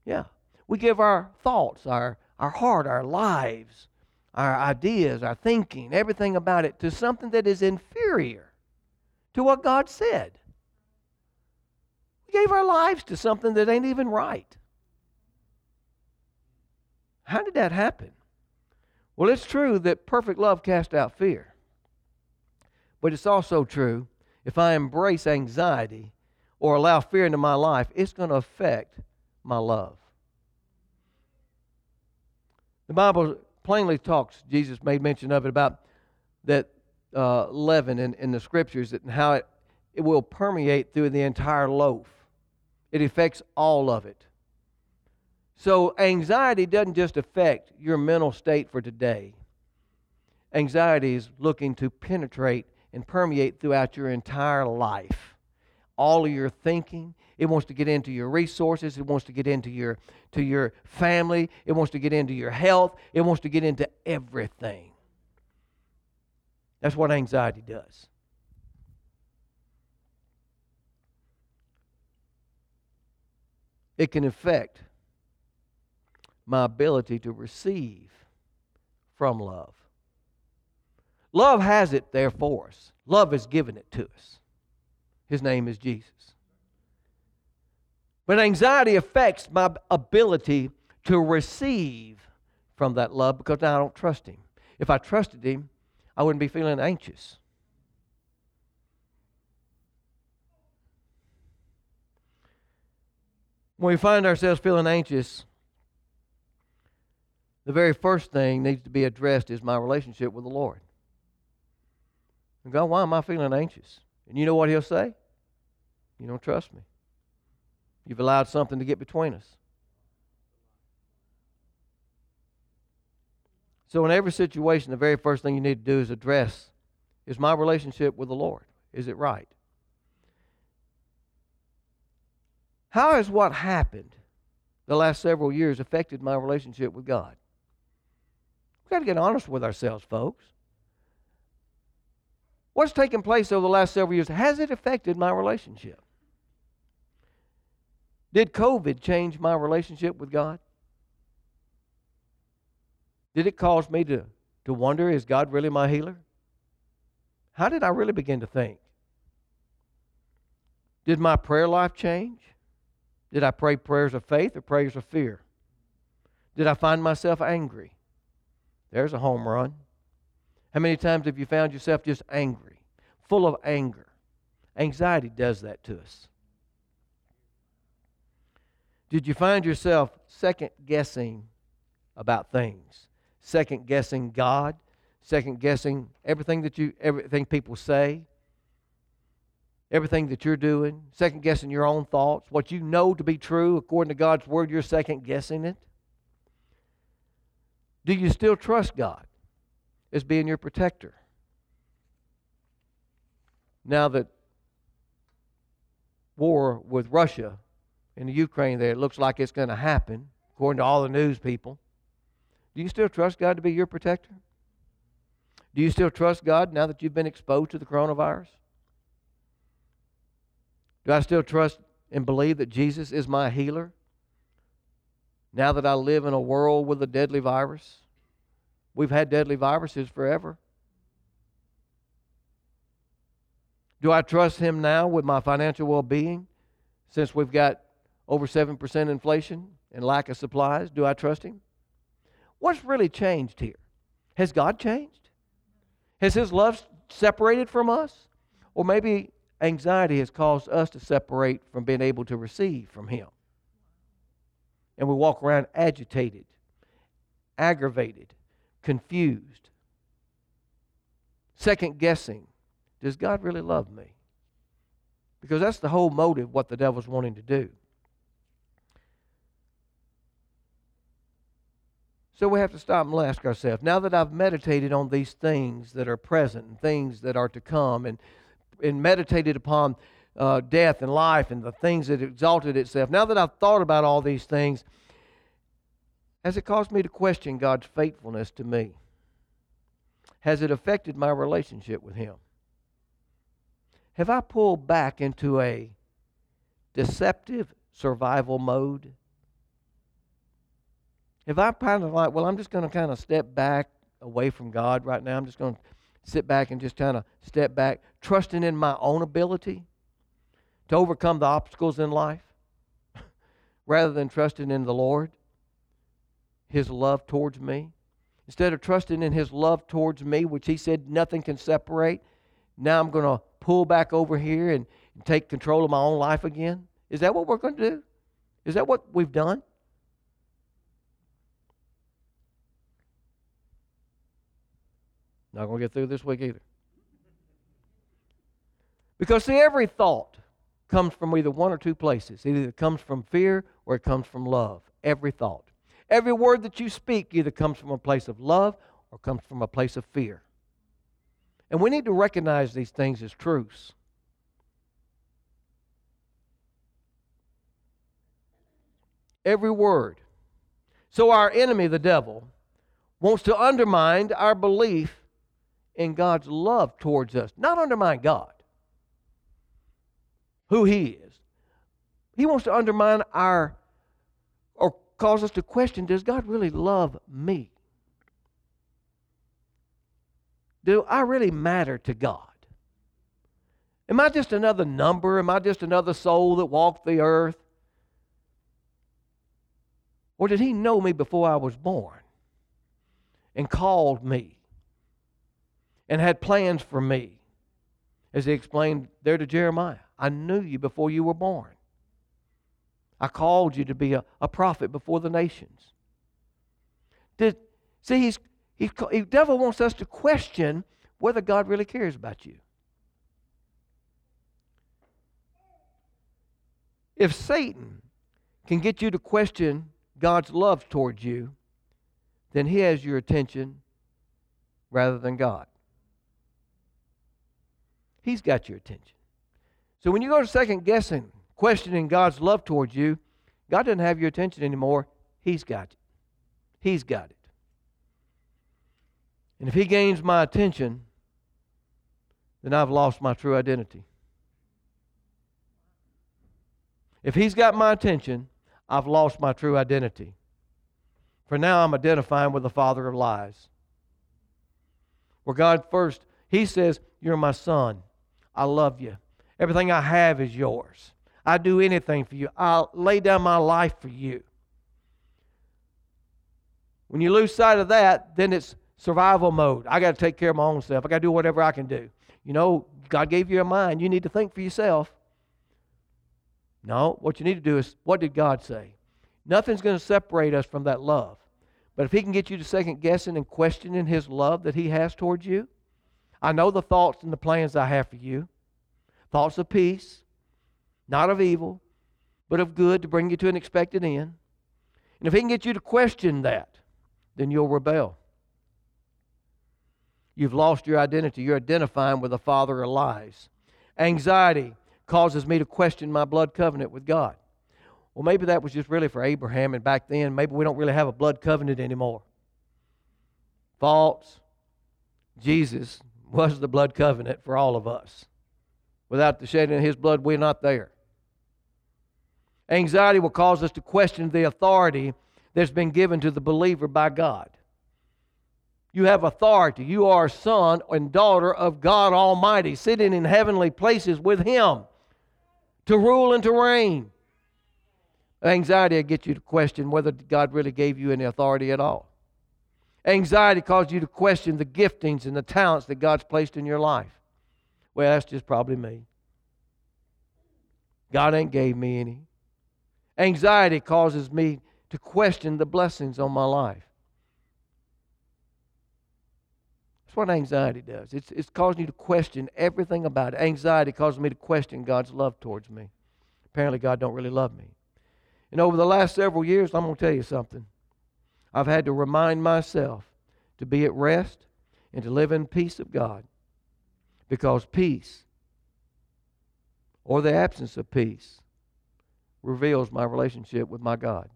Yeah. We give our thoughts, our, our heart, our lives, our ideas, our thinking, everything about it to something that is inferior to what God said. We gave our lives to something that ain't even right. How did that happen? Well, it's true that perfect love casts out fear. But it's also true if I embrace anxiety or allow fear into my life, it's going to affect my love. The Bible plainly talks, Jesus made mention of it, about that uh, leaven in, in the scriptures and how it, it will permeate through the entire loaf. It affects all of it. So, anxiety doesn't just affect your mental state for today. Anxiety is looking to penetrate and permeate throughout your entire life. All of your thinking, it wants to get into your resources, it wants to get into your to your family, it wants to get into your health, it wants to get into everything. That's what anxiety does. It can affect my ability to receive from love. Love has it there for us. Love has given it to us. His name is Jesus. But anxiety affects my ability to receive from that love because now I don't trust Him. If I trusted Him, I wouldn't be feeling anxious. When we find ourselves feeling anxious, the very first thing needs to be addressed is my relationship with the Lord. And God, why am I feeling anxious? And you know what He'll say? You don't trust me. You've allowed something to get between us. So, in every situation, the very first thing you need to do is address is my relationship with the Lord? Is it right? How has what happened the last several years affected my relationship with God? We've got to get honest with ourselves, folks. What's taken place over the last several years? Has it affected my relationship? Did COVID change my relationship with God? Did it cause me to, to wonder, is God really my healer? How did I really begin to think? Did my prayer life change? Did I pray prayers of faith or prayers of fear? Did I find myself angry? There's a home run. How many times have you found yourself just angry, full of anger? Anxiety does that to us. Did you find yourself second guessing about things? Second guessing God? Second guessing everything that you everything people say? Everything that you're doing? Second guessing your own thoughts? What you know to be true according to God's word, you're second guessing it? Do you still trust God as being your protector? Now that war with Russia in the Ukraine there. It looks like it's going to happen, according to all the news people. Do you still trust God to be your protector? Do you still trust God now that you've been exposed to the coronavirus? Do I still trust and believe that Jesus is my healer? Now that I live in a world with a deadly virus, we've had deadly viruses forever. Do I trust Him now with my financial well being since we've got over 7% inflation and lack of supplies? Do I trust him? What's really changed here? Has God changed? Has his love separated from us? Or maybe anxiety has caused us to separate from being able to receive from him. And we walk around agitated, aggravated, confused, second guessing. Does God really love me? Because that's the whole motive, what the devil's wanting to do. So we have to stop and ask ourselves now that I've meditated on these things that are present and things that are to come, and, and meditated upon uh, death and life and the things that exalted itself, now that I've thought about all these things, has it caused me to question God's faithfulness to me? Has it affected my relationship with Him? Have I pulled back into a deceptive survival mode? If I'm kind of like, well, I'm just going to kind of step back away from God right now, I'm just going to sit back and just kind of step back, trusting in my own ability to overcome the obstacles in life rather than trusting in the Lord, His love towards me. Instead of trusting in His love towards me, which He said nothing can separate, now I'm going to pull back over here and, and take control of my own life again. Is that what we're going to do? Is that what we've done? Not going to get through this week either. Because, see, every thought comes from either one or two places. Either it comes from fear or it comes from love. Every thought. Every word that you speak either comes from a place of love or comes from a place of fear. And we need to recognize these things as truths. Every word. So, our enemy, the devil, wants to undermine our belief in God's love towards us, not undermine God, who He is. He wants to undermine our, or cause us to question does God really love me? Do I really matter to God? Am I just another number? Am I just another soul that walked the earth? Or did He know me before I was born and called me? And had plans for me. As he explained there to Jeremiah, I knew you before you were born. I called you to be a, a prophet before the nations. Did, see, he's, he's, the devil wants us to question whether God really cares about you. If Satan can get you to question God's love towards you, then he has your attention rather than God. He's got your attention. So when you go to second guessing, questioning God's love towards you, God doesn't have your attention anymore. He's got it. He's got it. And if He gains my attention, then I've lost my true identity. If He's got my attention, I've lost my true identity. For now I'm identifying with the father of lies. Where God first, He says, You're my son. I love you. Everything I have is yours. I do anything for you. I'll lay down my life for you. When you lose sight of that, then it's survival mode. I got to take care of my own self. I got to do whatever I can do. You know, God gave you a mind. You need to think for yourself. No, what you need to do is what did God say? Nothing's going to separate us from that love. But if He can get you to second guessing and questioning His love that He has towards you, I know the thoughts and the plans I have for you thoughts of peace, not of evil, but of good to bring you to an expected end. And if he can get you to question that, then you'll rebel. You've lost your identity. You're identifying with a father of lies. Anxiety causes me to question my blood covenant with God. Well, maybe that was just really for Abraham, and back then, maybe we don't really have a blood covenant anymore. False. Jesus was the blood covenant for all of us. Without the shedding of his blood, we're not there. Anxiety will cause us to question the authority that's been given to the believer by God. You have authority. You are son and daughter of God Almighty, sitting in heavenly places with Him to rule and to reign. Anxiety will get you to question whether God really gave you any authority at all. Anxiety causes you to question the giftings and the talents that God's placed in your life. Well, that's just probably me. God ain't gave me any. Anxiety causes me to question the blessings on my life. That's what anxiety does. It's, it's causing you to question everything about it. Anxiety causes me to question God's love towards me. Apparently, God don't really love me. And over the last several years, I'm going to tell you something. I've had to remind myself to be at rest and to live in peace of God. Because peace, or the absence of peace, reveals my relationship with my God.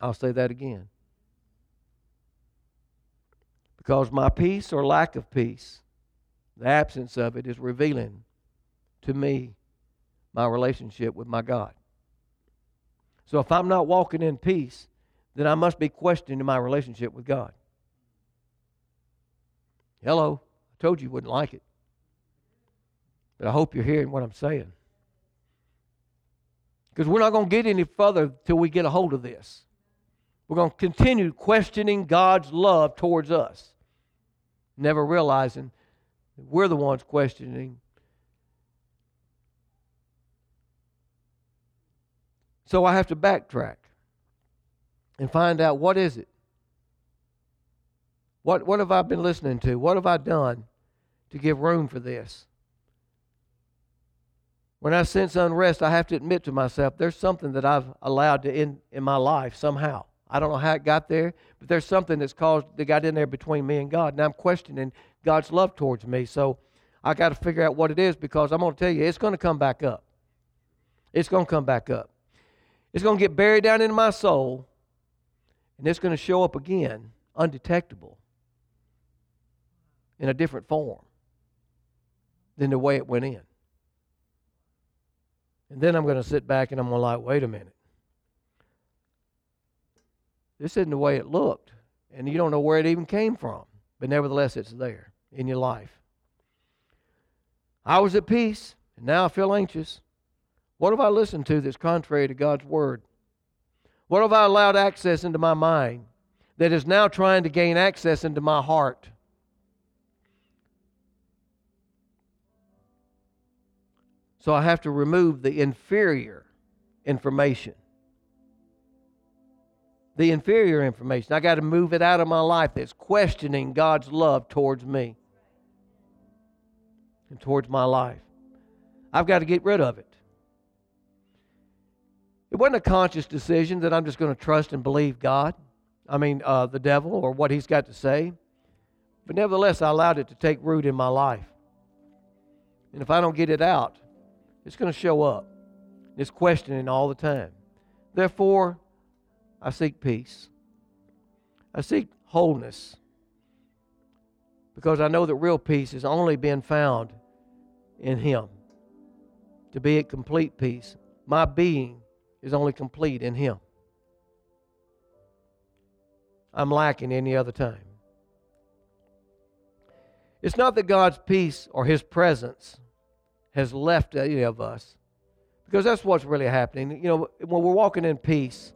I'll say that again. Because my peace or lack of peace, the absence of it, is revealing to me my relationship with my God. So if I'm not walking in peace, then I must be questioning my relationship with God. Hello. I told you you wouldn't like it. But I hope you're hearing what I'm saying. Because we're not going to get any further till we get a hold of this. We're going to continue questioning God's love towards us, never realizing we're the ones questioning So I have to backtrack and find out what is it? What, what have I been listening to? What have I done to give room for this? When I sense unrest, I have to admit to myself there's something that I've allowed to in, in my life somehow. I don't know how it got there, but there's something that's caused that got in there between me and God. Now I'm questioning God's love towards me. So I got to figure out what it is because I'm going to tell you, it's going to come back up. It's going to come back up. It's going to get buried down into my soul, and it's going to show up again, undetectable, in a different form than the way it went in. And then I'm going to sit back and I'm going to like, wait a minute. This isn't the way it looked. And you don't know where it even came from. But nevertheless, it's there in your life. I was at peace, and now I feel anxious. What have I listened to that's contrary to God's word? What have I allowed access into my mind that is now trying to gain access into my heart? So I have to remove the inferior information. The inferior information. I got to move it out of my life that's questioning God's love towards me and towards my life. I've got to get rid of it. It wasn't a conscious decision that I'm just going to trust and believe God. I mean, uh, the devil or what he's got to say. But nevertheless, I allowed it to take root in my life. And if I don't get it out, it's going to show up. It's questioning all the time. Therefore, I seek peace. I seek wholeness. Because I know that real peace is only being found in Him. To be at complete peace, my being is only complete in Him. I'm lacking any other time. It's not that God's peace or His presence has left any of us, because that's what's really happening. You know, when we're walking in peace,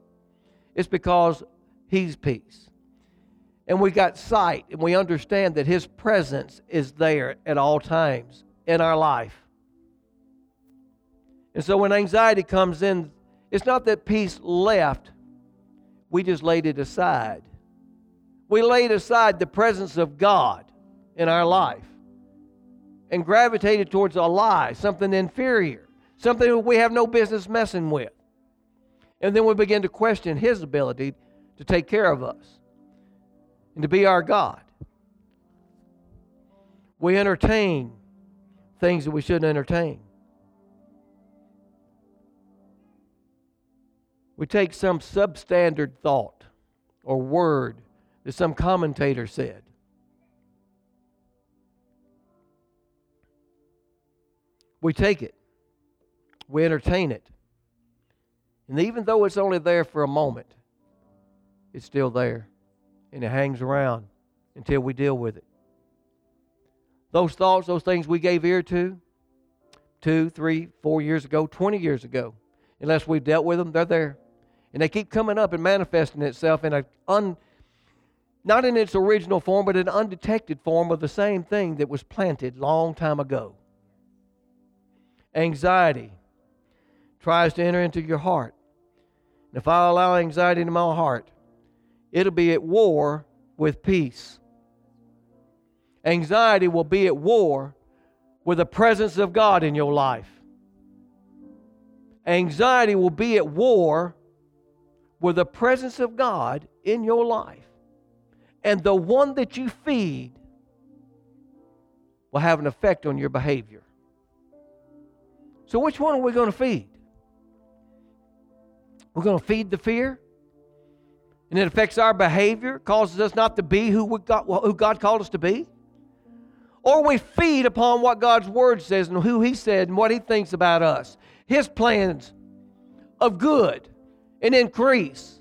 it's because He's peace. And we got sight and we understand that His presence is there at all times in our life. And so when anxiety comes in, it's not that peace left, we just laid it aside. We laid aside the presence of God in our life and gravitated towards a lie, something inferior, something we have no business messing with. And then we begin to question His ability to take care of us and to be our God. We entertain things that we shouldn't entertain. We take some substandard thought or word that some commentator said. We take it, we entertain it. And even though it's only there for a moment, it's still there and it hangs around until we deal with it. Those thoughts, those things we gave ear to two, three, four years ago, 20 years ago, unless we've dealt with them, they're there. And they keep coming up and manifesting itself in a un, not in its original form, but an undetected form of the same thing that was planted long time ago. Anxiety tries to enter into your heart. And if I allow anxiety into my heart, it'll be at war with peace. Anxiety will be at war with the presence of God in your life. Anxiety will be at war with the presence of God in your life. And the one that you feed will have an effect on your behavior. So, which one are we going to feed? We're going to feed the fear? and it affects our behavior, causes us not to be who, we got, who God called us to be? Or we feed upon what God's Word says and who He said and what He thinks about us, His plans of good and increase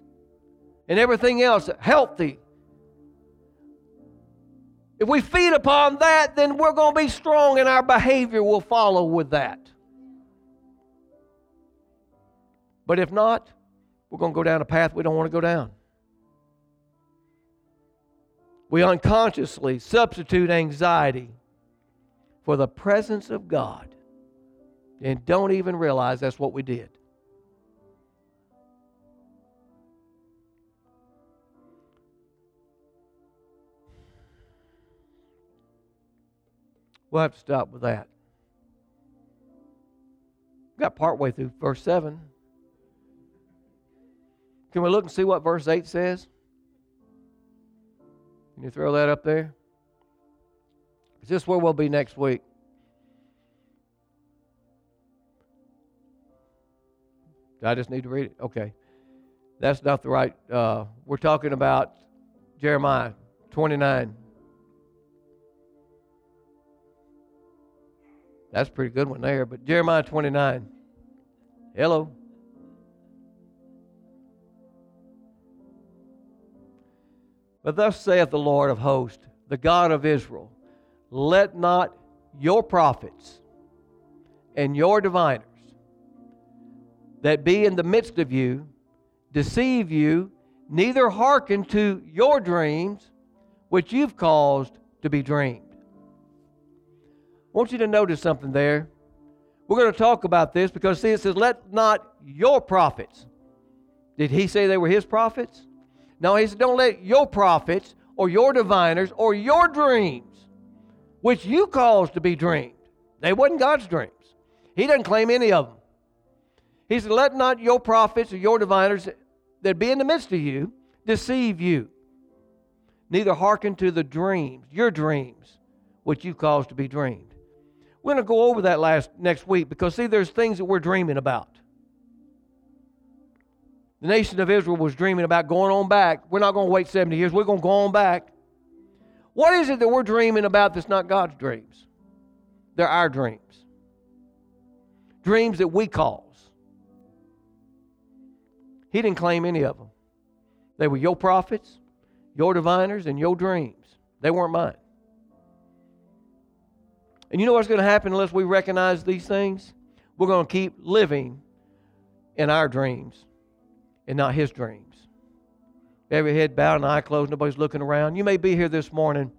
and everything else healthy. If we feed upon that, then we're going to be strong and our behavior will follow with that. But if not, we're going to go down a path we don't want to go down we unconsciously substitute anxiety for the presence of God and don't even realize that's what we did. We'll have to stop with that. Got partway through verse 7. Can we look and see what verse 8 says? Can you throw that up there? Is this where we'll be next week? I just need to read it? Okay. That's not the right. Uh, we're talking about Jeremiah 29. That's a pretty good one there. But Jeremiah 29. Hello. But thus saith the Lord of hosts, the God of Israel, let not your prophets and your diviners that be in the midst of you deceive you, neither hearken to your dreams which you've caused to be dreamed. Want you to notice something there. We're going to talk about this because, see, it says, let not your prophets. Did he say they were his prophets? No, he said, don't let your prophets or your diviners or your dreams, which you caused to be dreamed. They wasn't God's dreams. He doesn't claim any of them. He said, let not your prophets or your diviners that be in the midst of you deceive you. Neither hearken to the dreams, your dreams, which you caused to be dreamed. We're going to go over that last next week because see, there's things that we're dreaming about. The nation of Israel was dreaming about going on back. We're not going to wait 70 years. We're going to go on back. What is it that we're dreaming about that's not God's dreams? They're our dreams. Dreams that we cause. He didn't claim any of them. They were your prophets, your diviners, and your dreams. They weren't mine. And you know what's going to happen unless we recognize these things? We're going to keep living in our dreams and not his dreams. Every head bowed and eye closed, nobody's looking around. You may be here this morning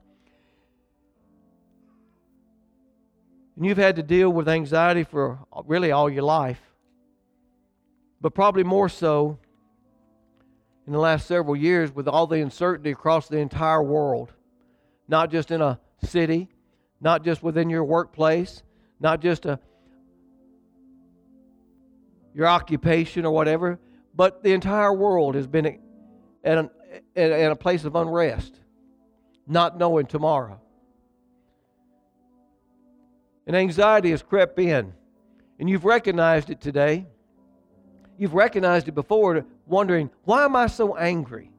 and you've had to deal with anxiety for really all your life, but probably more so in the last several years with all the uncertainty across the entire world, not just in a city, not just within your workplace, not just a your occupation or whatever, but the entire world has been at, at a place of unrest, not knowing tomorrow. And anxiety has crept in. And you've recognized it today. You've recognized it before, wondering, why am I so angry?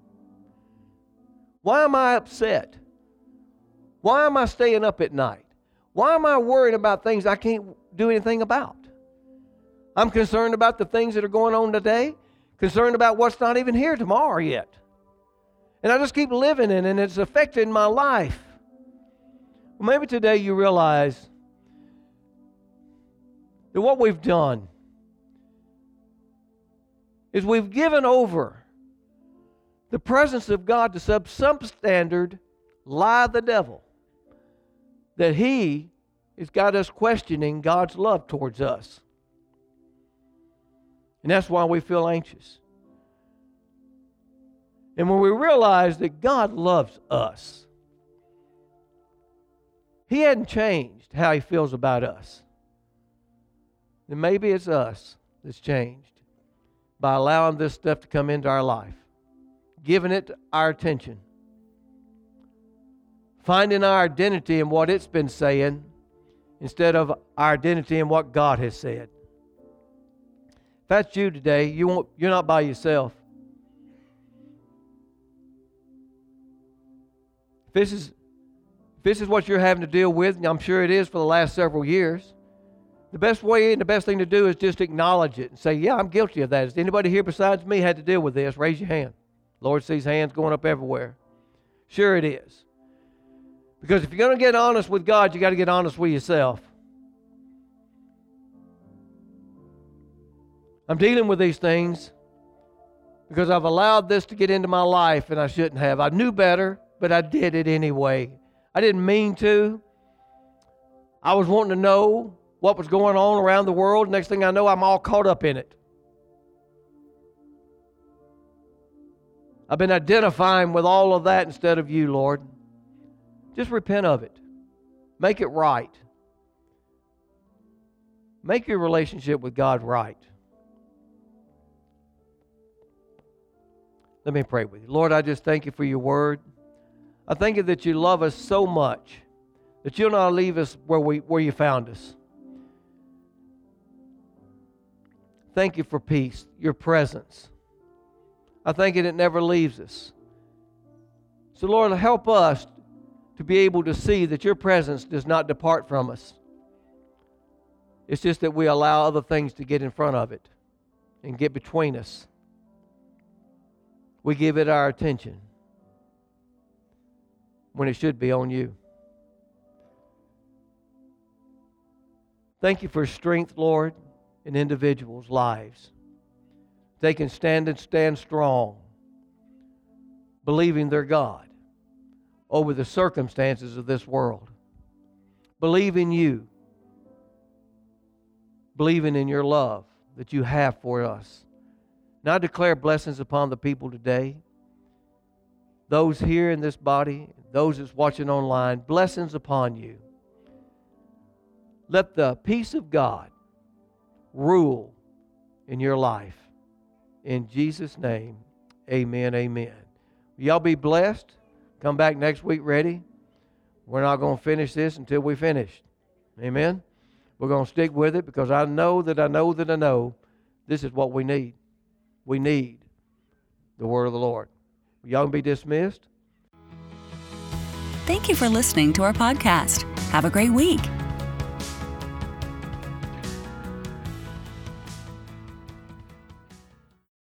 Why am I upset? Why am I staying up at night? Why am I worrying about things I can't do anything about? I'm concerned about the things that are going on today concerned about what's not even here tomorrow yet. And I just keep living in it, and it's affecting my life. Well, maybe today you realize that what we've done is we've given over the presence of God to some substandard lie of the devil that he has got us questioning God's love towards us. And that's why we feel anxious. And when we realize that God loves us, He hadn't changed how He feels about us, then maybe it's us that's changed by allowing this stuff to come into our life, giving it our attention, finding our identity in what it's been saying instead of our identity in what God has said If that's you today, you won't, you're not by yourself. If this is if this is what you're having to deal with, and I'm sure it is for the last several years, the best way and the best thing to do is just acknowledge it and say, Yeah, I'm guilty of that. Has anybody here besides me had to deal with this? Raise your hand. Lord sees hands going up everywhere. Sure, it is. Because if you're going to get honest with God, you got to get honest with yourself. I'm dealing with these things because I've allowed this to get into my life and I shouldn't have. I knew better, but I did it anyway. I didn't mean to. I was wanting to know what was going on around the world. Next thing I know, I'm all caught up in it. I've been identifying with all of that instead of you, Lord. Just repent of it. Make it right. Make your relationship with God right. Let me pray with you. Lord, I just thank you for your word. I thank you that you love us so much that you'll not leave us where, we, where you found us. Thank you for peace, your presence. I thank you that it never leaves us. So, Lord, help us to be able to see that your presence does not depart from us. It's just that we allow other things to get in front of it and get between us we give it our attention when it should be on you. Thank you for strength, Lord, in individuals' lives. They can stand and stand strong, believing their God over the circumstances of this world. Believe in you. believing in your love that you have for us. Now I declare blessings upon the people today. Those here in this body, those that's watching online, blessings upon you. Let the peace of God rule in your life. In Jesus' name, amen, amen. Y'all be blessed. Come back next week ready. We're not going to finish this until we finish. Amen. We're going to stick with it because I know that I know that I know this is what we need. We need the word of the Lord. Y'all can be dismissed. Thank you for listening to our podcast. Have a great week.